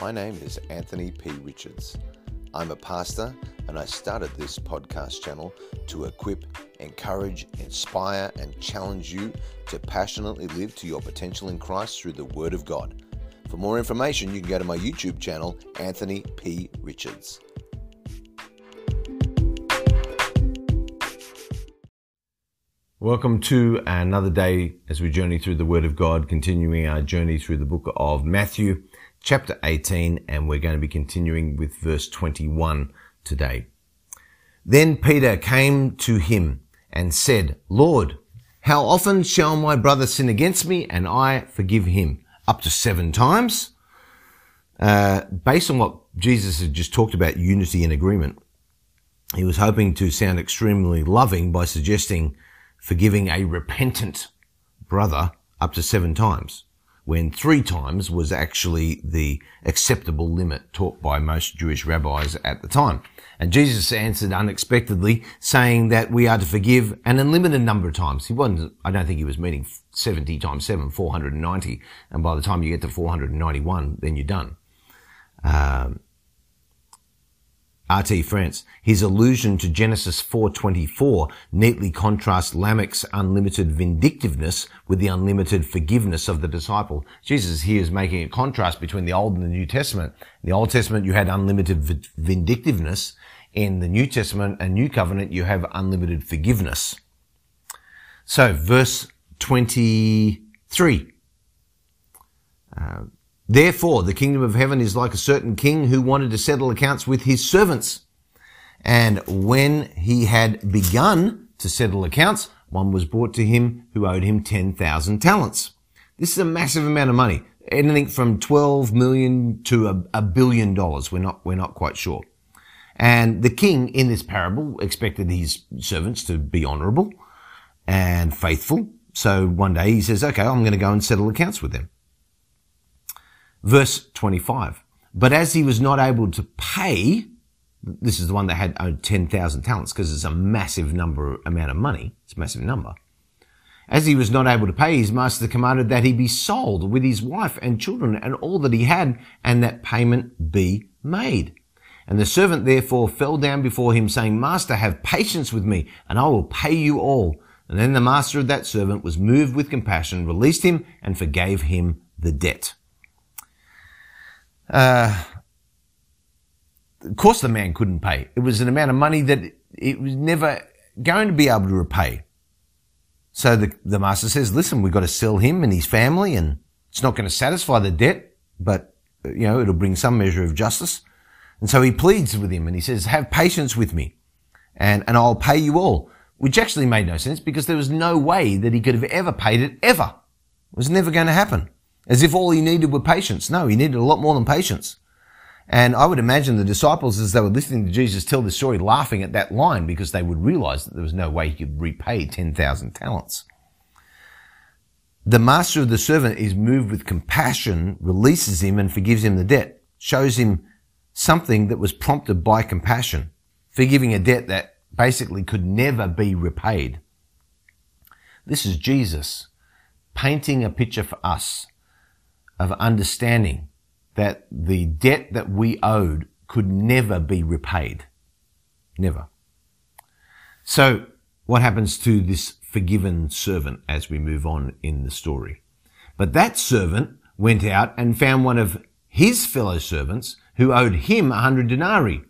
My name is Anthony P. Richards. I'm a pastor and I started this podcast channel to equip, encourage, inspire, and challenge you to passionately live to your potential in Christ through the Word of God. For more information, you can go to my YouTube channel, Anthony P. Richards. Welcome to another day as we journey through the Word of God, continuing our journey through the book of Matthew, chapter 18, and we're going to be continuing with verse 21 today. Then Peter came to him and said, Lord, how often shall my brother sin against me and I forgive him? Up to seven times? Uh, based on what Jesus had just talked about unity and agreement, he was hoping to sound extremely loving by suggesting forgiving a repentant brother up to seven times, when three times was actually the acceptable limit taught by most Jewish rabbis at the time. And Jesus answered unexpectedly, saying that we are to forgive an unlimited number of times. He wasn't, I don't think he was meaning 70 times 7, 490. And by the time you get to 491, then you're done. Um, RT France. His allusion to Genesis 4:24 neatly contrasts Lamech's unlimited vindictiveness with the unlimited forgiveness of the disciple. Jesus here is making a contrast between the Old and the New Testament. In the Old Testament, you had unlimited vindictiveness. In the New Testament and New Covenant, you have unlimited forgiveness. So, verse 23. Uh, Therefore, the kingdom of heaven is like a certain king who wanted to settle accounts with his servants. And when he had begun to settle accounts, one was brought to him who owed him 10,000 talents. This is a massive amount of money. Anything from 12 million to a, a billion dollars. We're not, we're not quite sure. And the king in this parable expected his servants to be honorable and faithful. So one day he says, okay, I'm going to go and settle accounts with them. Verse 25. But as he was not able to pay, this is the one that had owned 10,000 talents because it's a massive number, amount of money. It's a massive number. As he was not able to pay, his master commanded that he be sold with his wife and children and all that he had and that payment be made. And the servant therefore fell down before him saying, Master, have patience with me and I will pay you all. And then the master of that servant was moved with compassion, released him and forgave him the debt. Uh, of course the man couldn't pay. It was an amount of money that it was never going to be able to repay. So the, the master says, listen, we've got to sell him and his family and it's not going to satisfy the debt, but you know, it'll bring some measure of justice. And so he pleads with him and he says, have patience with me and, and I'll pay you all, which actually made no sense because there was no way that he could have ever paid it ever. It was never going to happen. As if all he needed were patience. No, he needed a lot more than patience. And I would imagine the disciples, as they were listening to Jesus tell this story, laughing at that line because they would realize that there was no way he could repay 10,000 talents. The master of the servant is moved with compassion, releases him and forgives him the debt, shows him something that was prompted by compassion, forgiving a debt that basically could never be repaid. This is Jesus painting a picture for us of understanding that the debt that we owed could never be repaid. Never. So what happens to this forgiven servant as we move on in the story? But that servant went out and found one of his fellow servants who owed him a hundred denarii.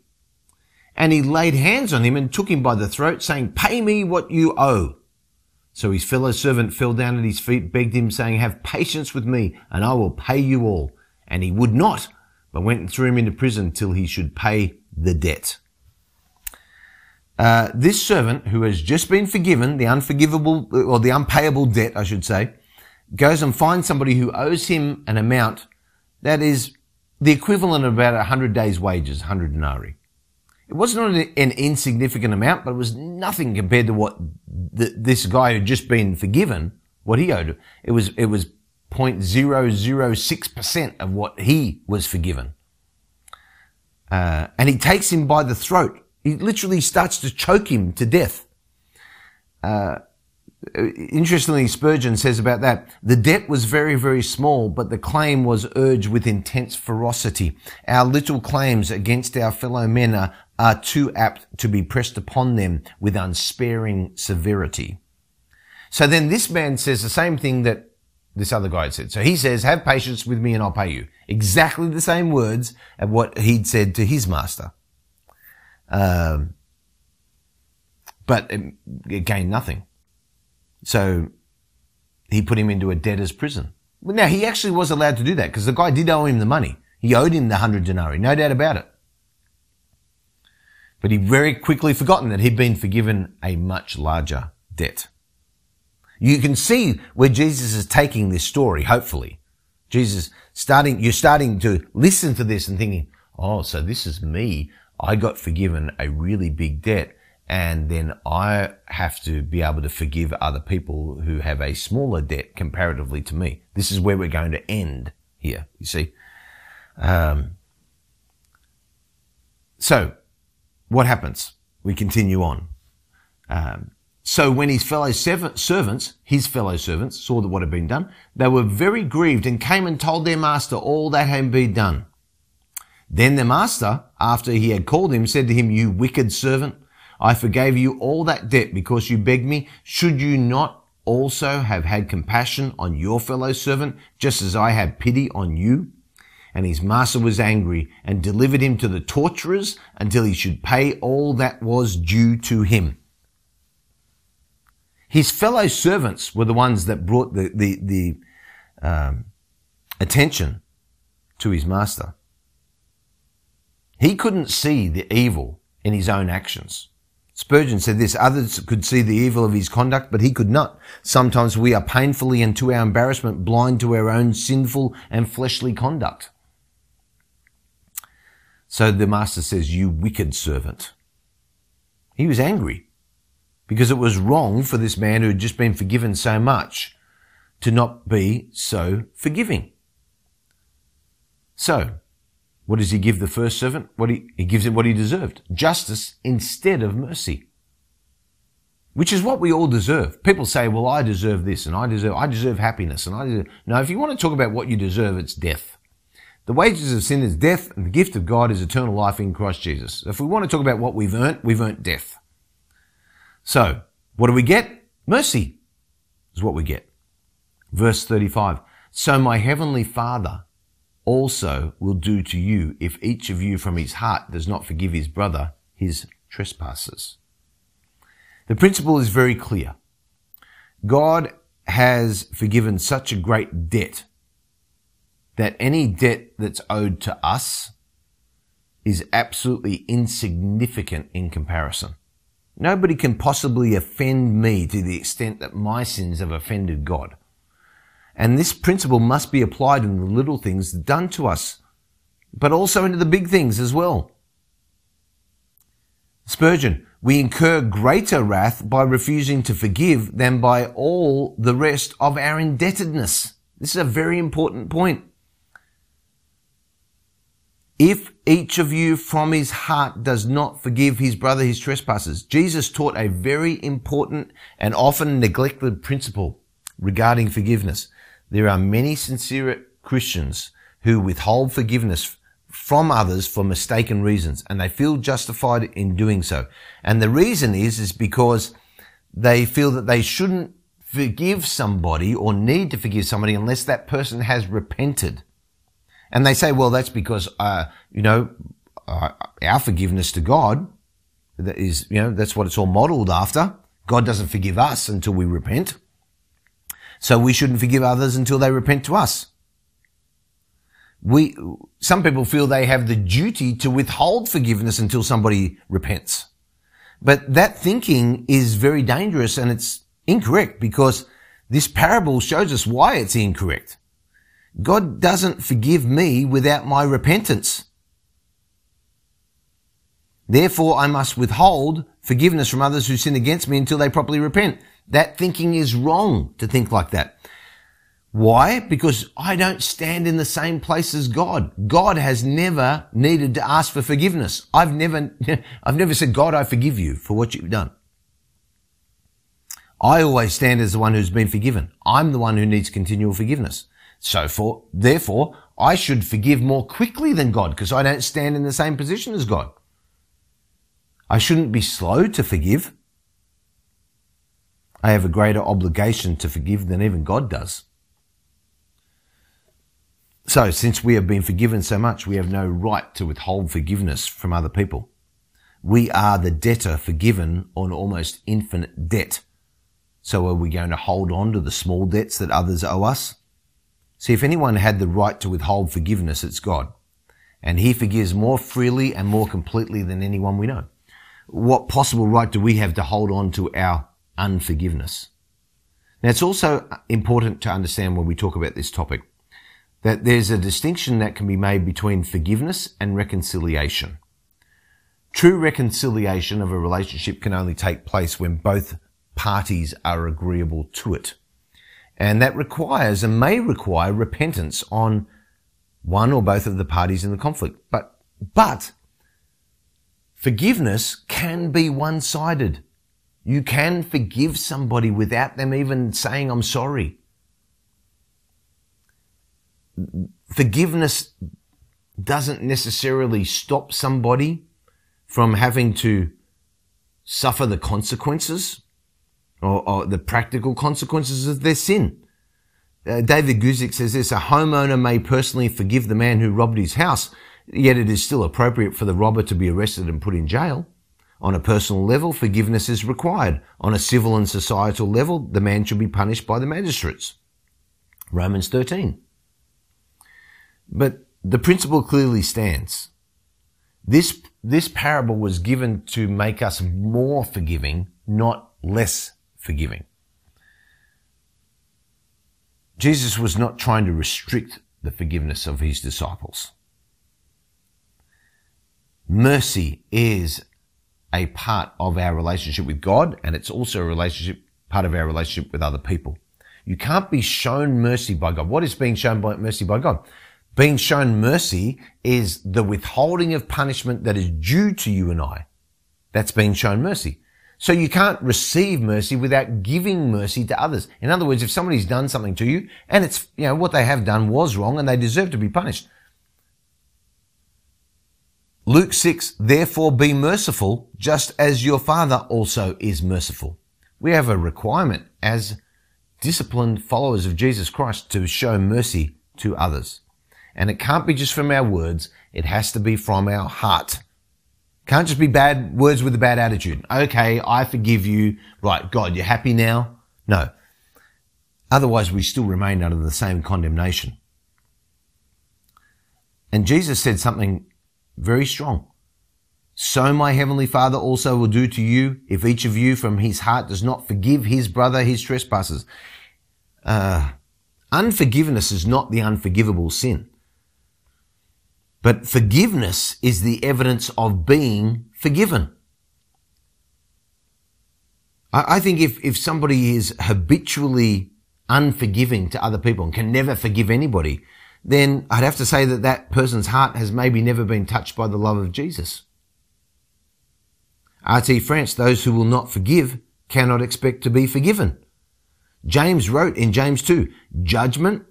And he laid hands on him and took him by the throat saying, pay me what you owe. So his fellow servant fell down at his feet, begged him, saying, Have patience with me, and I will pay you all. And he would not, but went and threw him into prison till he should pay the debt. Uh, this servant, who has just been forgiven, the unforgivable, or the unpayable debt, I should say, goes and finds somebody who owes him an amount that is the equivalent of about 100 days' wages, 100 denarii. It wasn't an insignificant amount, but it was nothing compared to what the, this guy had just been forgiven, what he owed. It was, it was 0.006% of what he was forgiven. Uh, and he takes him by the throat. He literally starts to choke him to death. Uh, Interestingly, Spurgeon says about that, the debt was very, very small, but the claim was urged with intense ferocity. Our little claims against our fellow men are, are too apt to be pressed upon them with unsparing severity. So then this man says the same thing that this other guy had said. So he says, have patience with me and I'll pay you. Exactly the same words of what he'd said to his master. Um, but it, it gained nothing. So he put him into a debtor's prison. Now he actually was allowed to do that because the guy did owe him the money. He owed him the hundred denarii, no doubt about it. But he very quickly forgotten that he'd been forgiven a much larger debt. You can see where Jesus is taking this story, hopefully. Jesus starting, you're starting to listen to this and thinking, oh, so this is me. I got forgiven a really big debt and then I have to be able to forgive other people who have a smaller debt comparatively to me. This is where we're going to end here, you see. Um, so, what happens? We continue on. Um, so when his fellow servants, his fellow servants, saw that what had been done, they were very grieved and came and told their master all that had been done. Then the master, after he had called him, said to him, You wicked servant, I forgave you all that debt because you begged me. Should you not also have had compassion on your fellow servant, just as I had pity on you? And his master was angry and delivered him to the torturers until he should pay all that was due to him. His fellow servants were the ones that brought the, the, the um, attention to his master. He couldn't see the evil in his own actions. Spurgeon said this, others could see the evil of his conduct, but he could not. Sometimes we are painfully and to our embarrassment blind to our own sinful and fleshly conduct. So the master says, you wicked servant. He was angry because it was wrong for this man who had just been forgiven so much to not be so forgiving. So, what does he give the first servant? What he, he gives him what he deserved. Justice instead of mercy. Which is what we all deserve. People say, well, I deserve this and I deserve, I deserve happiness and I deserve. No, if you want to talk about what you deserve, it's death. The wages of sin is death and the gift of God is eternal life in Christ Jesus. If we want to talk about what we've earned, we've earned death. So, what do we get? Mercy is what we get. Verse 35. So my heavenly Father also will do to you if each of you from his heart does not forgive his brother his trespasses. The principle is very clear. God has forgiven such a great debt that any debt that's owed to us is absolutely insignificant in comparison. Nobody can possibly offend me to the extent that my sins have offended God. And this principle must be applied in the little things done to us, but also into the big things as well. Spurgeon, we incur greater wrath by refusing to forgive than by all the rest of our indebtedness. This is a very important point. If each of you from his heart does not forgive his brother his trespasses, Jesus taught a very important and often neglected principle regarding forgiveness. There are many sincere Christians who withhold forgiveness from others for mistaken reasons and they feel justified in doing so. And the reason is, is because they feel that they shouldn't forgive somebody or need to forgive somebody unless that person has repented. And they say, well, that's because, uh, you know, uh, our forgiveness to God that is, you know, that's what it's all modeled after. God doesn't forgive us until we repent. So we shouldn't forgive others until they repent to us. We, some people feel they have the duty to withhold forgiveness until somebody repents. But that thinking is very dangerous and it's incorrect because this parable shows us why it's incorrect. God doesn't forgive me without my repentance. Therefore, I must withhold forgiveness from others who sin against me until they properly repent. That thinking is wrong to think like that. Why? Because I don't stand in the same place as God. God has never needed to ask for forgiveness. I've never, I've never said, God, I forgive you for what you've done. I always stand as the one who's been forgiven. I'm the one who needs continual forgiveness. So for, therefore, I should forgive more quickly than God because I don't stand in the same position as God. I shouldn't be slow to forgive. I have a greater obligation to forgive than even God does. So, since we have been forgiven so much, we have no right to withhold forgiveness from other people. We are the debtor forgiven on almost infinite debt. So are we going to hold on to the small debts that others owe us? See, if anyone had the right to withhold forgiveness, it's God. And he forgives more freely and more completely than anyone we know. What possible right do we have to hold on to our unforgiveness? Now, it's also important to understand when we talk about this topic that there's a distinction that can be made between forgiveness and reconciliation. True reconciliation of a relationship can only take place when both parties are agreeable to it. And that requires and may require repentance on one or both of the parties in the conflict. But, but forgiveness can be one-sided. You can forgive somebody without them even saying, I'm sorry. Forgiveness doesn't necessarily stop somebody from having to suffer the consequences or, or the practical consequences of their sin. Uh, David Guzik says this, a homeowner may personally forgive the man who robbed his house, yet it is still appropriate for the robber to be arrested and put in jail. On a personal level, forgiveness is required. On a civil and societal level, the man should be punished by the magistrates. Romans 13. But the principle clearly stands. This, this parable was given to make us more forgiving, not less forgiving. Jesus was not trying to restrict the forgiveness of his disciples. Mercy is a part of our relationship with God and it's also a relationship, part of our relationship with other people. You can't be shown mercy by God. What is being shown by mercy by God? Being shown mercy is the withholding of punishment that is due to you and I. That's being shown mercy. So you can't receive mercy without giving mercy to others. In other words, if somebody's done something to you and it's, you know, what they have done was wrong and they deserve to be punished. Luke 6, therefore be merciful just as your father also is merciful. We have a requirement as disciplined followers of Jesus Christ to show mercy to others. And it can't be just from our words. It has to be from our heart. Can't just be bad words with a bad attitude. Okay, I forgive you. Right, God, you're happy now? No. Otherwise, we still remain under the same condemnation. And Jesus said something very strong. So my heavenly Father also will do to you if each of you from his heart does not forgive his brother his trespasses. Uh, unforgiveness is not the unforgivable sin. But forgiveness is the evidence of being forgiven. I, I think if, if somebody is habitually unforgiving to other people and can never forgive anybody, then I'd have to say that that person's heart has maybe never been touched by the love of Jesus. R.T. France, those who will not forgive cannot expect to be forgiven. James wrote in James 2, judgment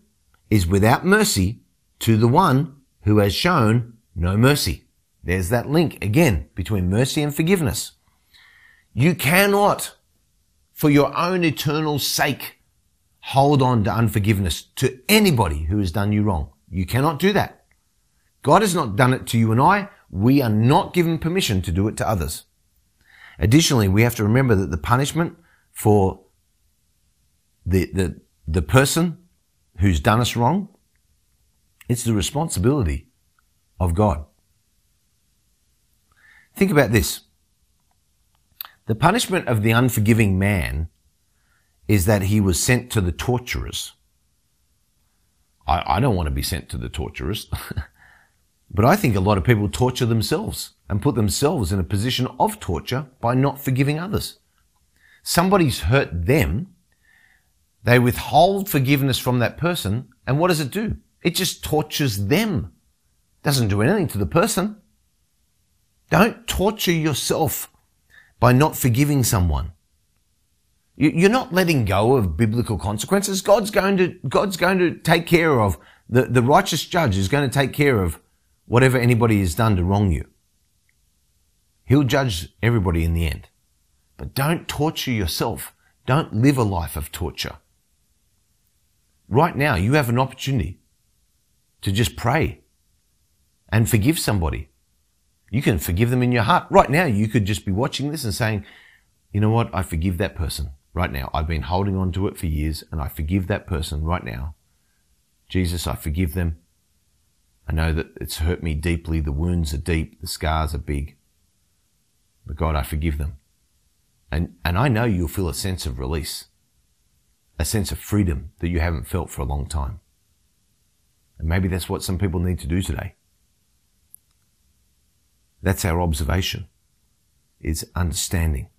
is without mercy to the one who has shown no mercy. There's that link again between mercy and forgiveness. You cannot, for your own eternal sake, hold on to unforgiveness to anybody who has done you wrong. You cannot do that. God has not done it to you and I. We are not given permission to do it to others. Additionally, we have to remember that the punishment for the, the, the person who's done us wrong it's the responsibility of God. Think about this. The punishment of the unforgiving man is that he was sent to the torturers. I, I don't want to be sent to the torturers, but I think a lot of people torture themselves and put themselves in a position of torture by not forgiving others. Somebody's hurt them. They withhold forgiveness from that person. And what does it do? It just tortures them. Doesn't do anything to the person. Don't torture yourself by not forgiving someone. You're not letting go of biblical consequences. God's going to, God's going to take care of, the, the righteous judge is going to take care of whatever anybody has done to wrong you. He'll judge everybody in the end. But don't torture yourself. Don't live a life of torture. Right now, you have an opportunity to just pray and forgive somebody. You can forgive them in your heart. Right now, you could just be watching this and saying, you know what? I forgive that person right now. I've been holding on to it for years and I forgive that person right now. Jesus, I forgive them. I know that it's hurt me deeply. The wounds are deep. The scars are big. But God, I forgive them. And, and I know you'll feel a sense of release, a sense of freedom that you haven't felt for a long time. And maybe that's what some people need to do today. That's our observation, is understanding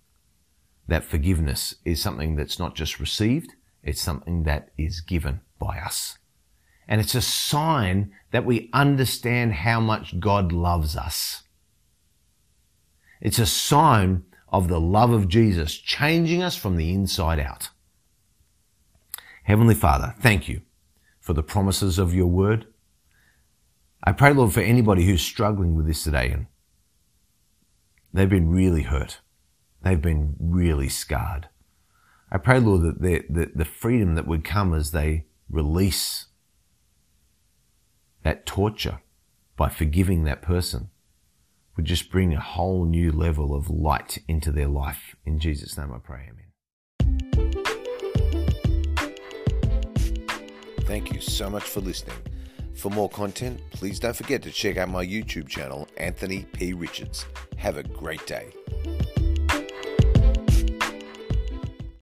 that forgiveness is something that's not just received, it's something that is given by us. And it's a sign that we understand how much God loves us. It's a sign of the love of Jesus changing us from the inside out. Heavenly Father, thank you for the promises of your word. I pray, Lord, for anybody who's struggling with this today and they've been really hurt. They've been really scarred. I pray, Lord, that the, the, the freedom that would come as they release that torture by forgiving that person would just bring a whole new level of light into their life. In Jesus' name I pray, amen. Thank you so much for listening. For more content, please don't forget to check out my YouTube channel, Anthony P. Richards. Have a great day.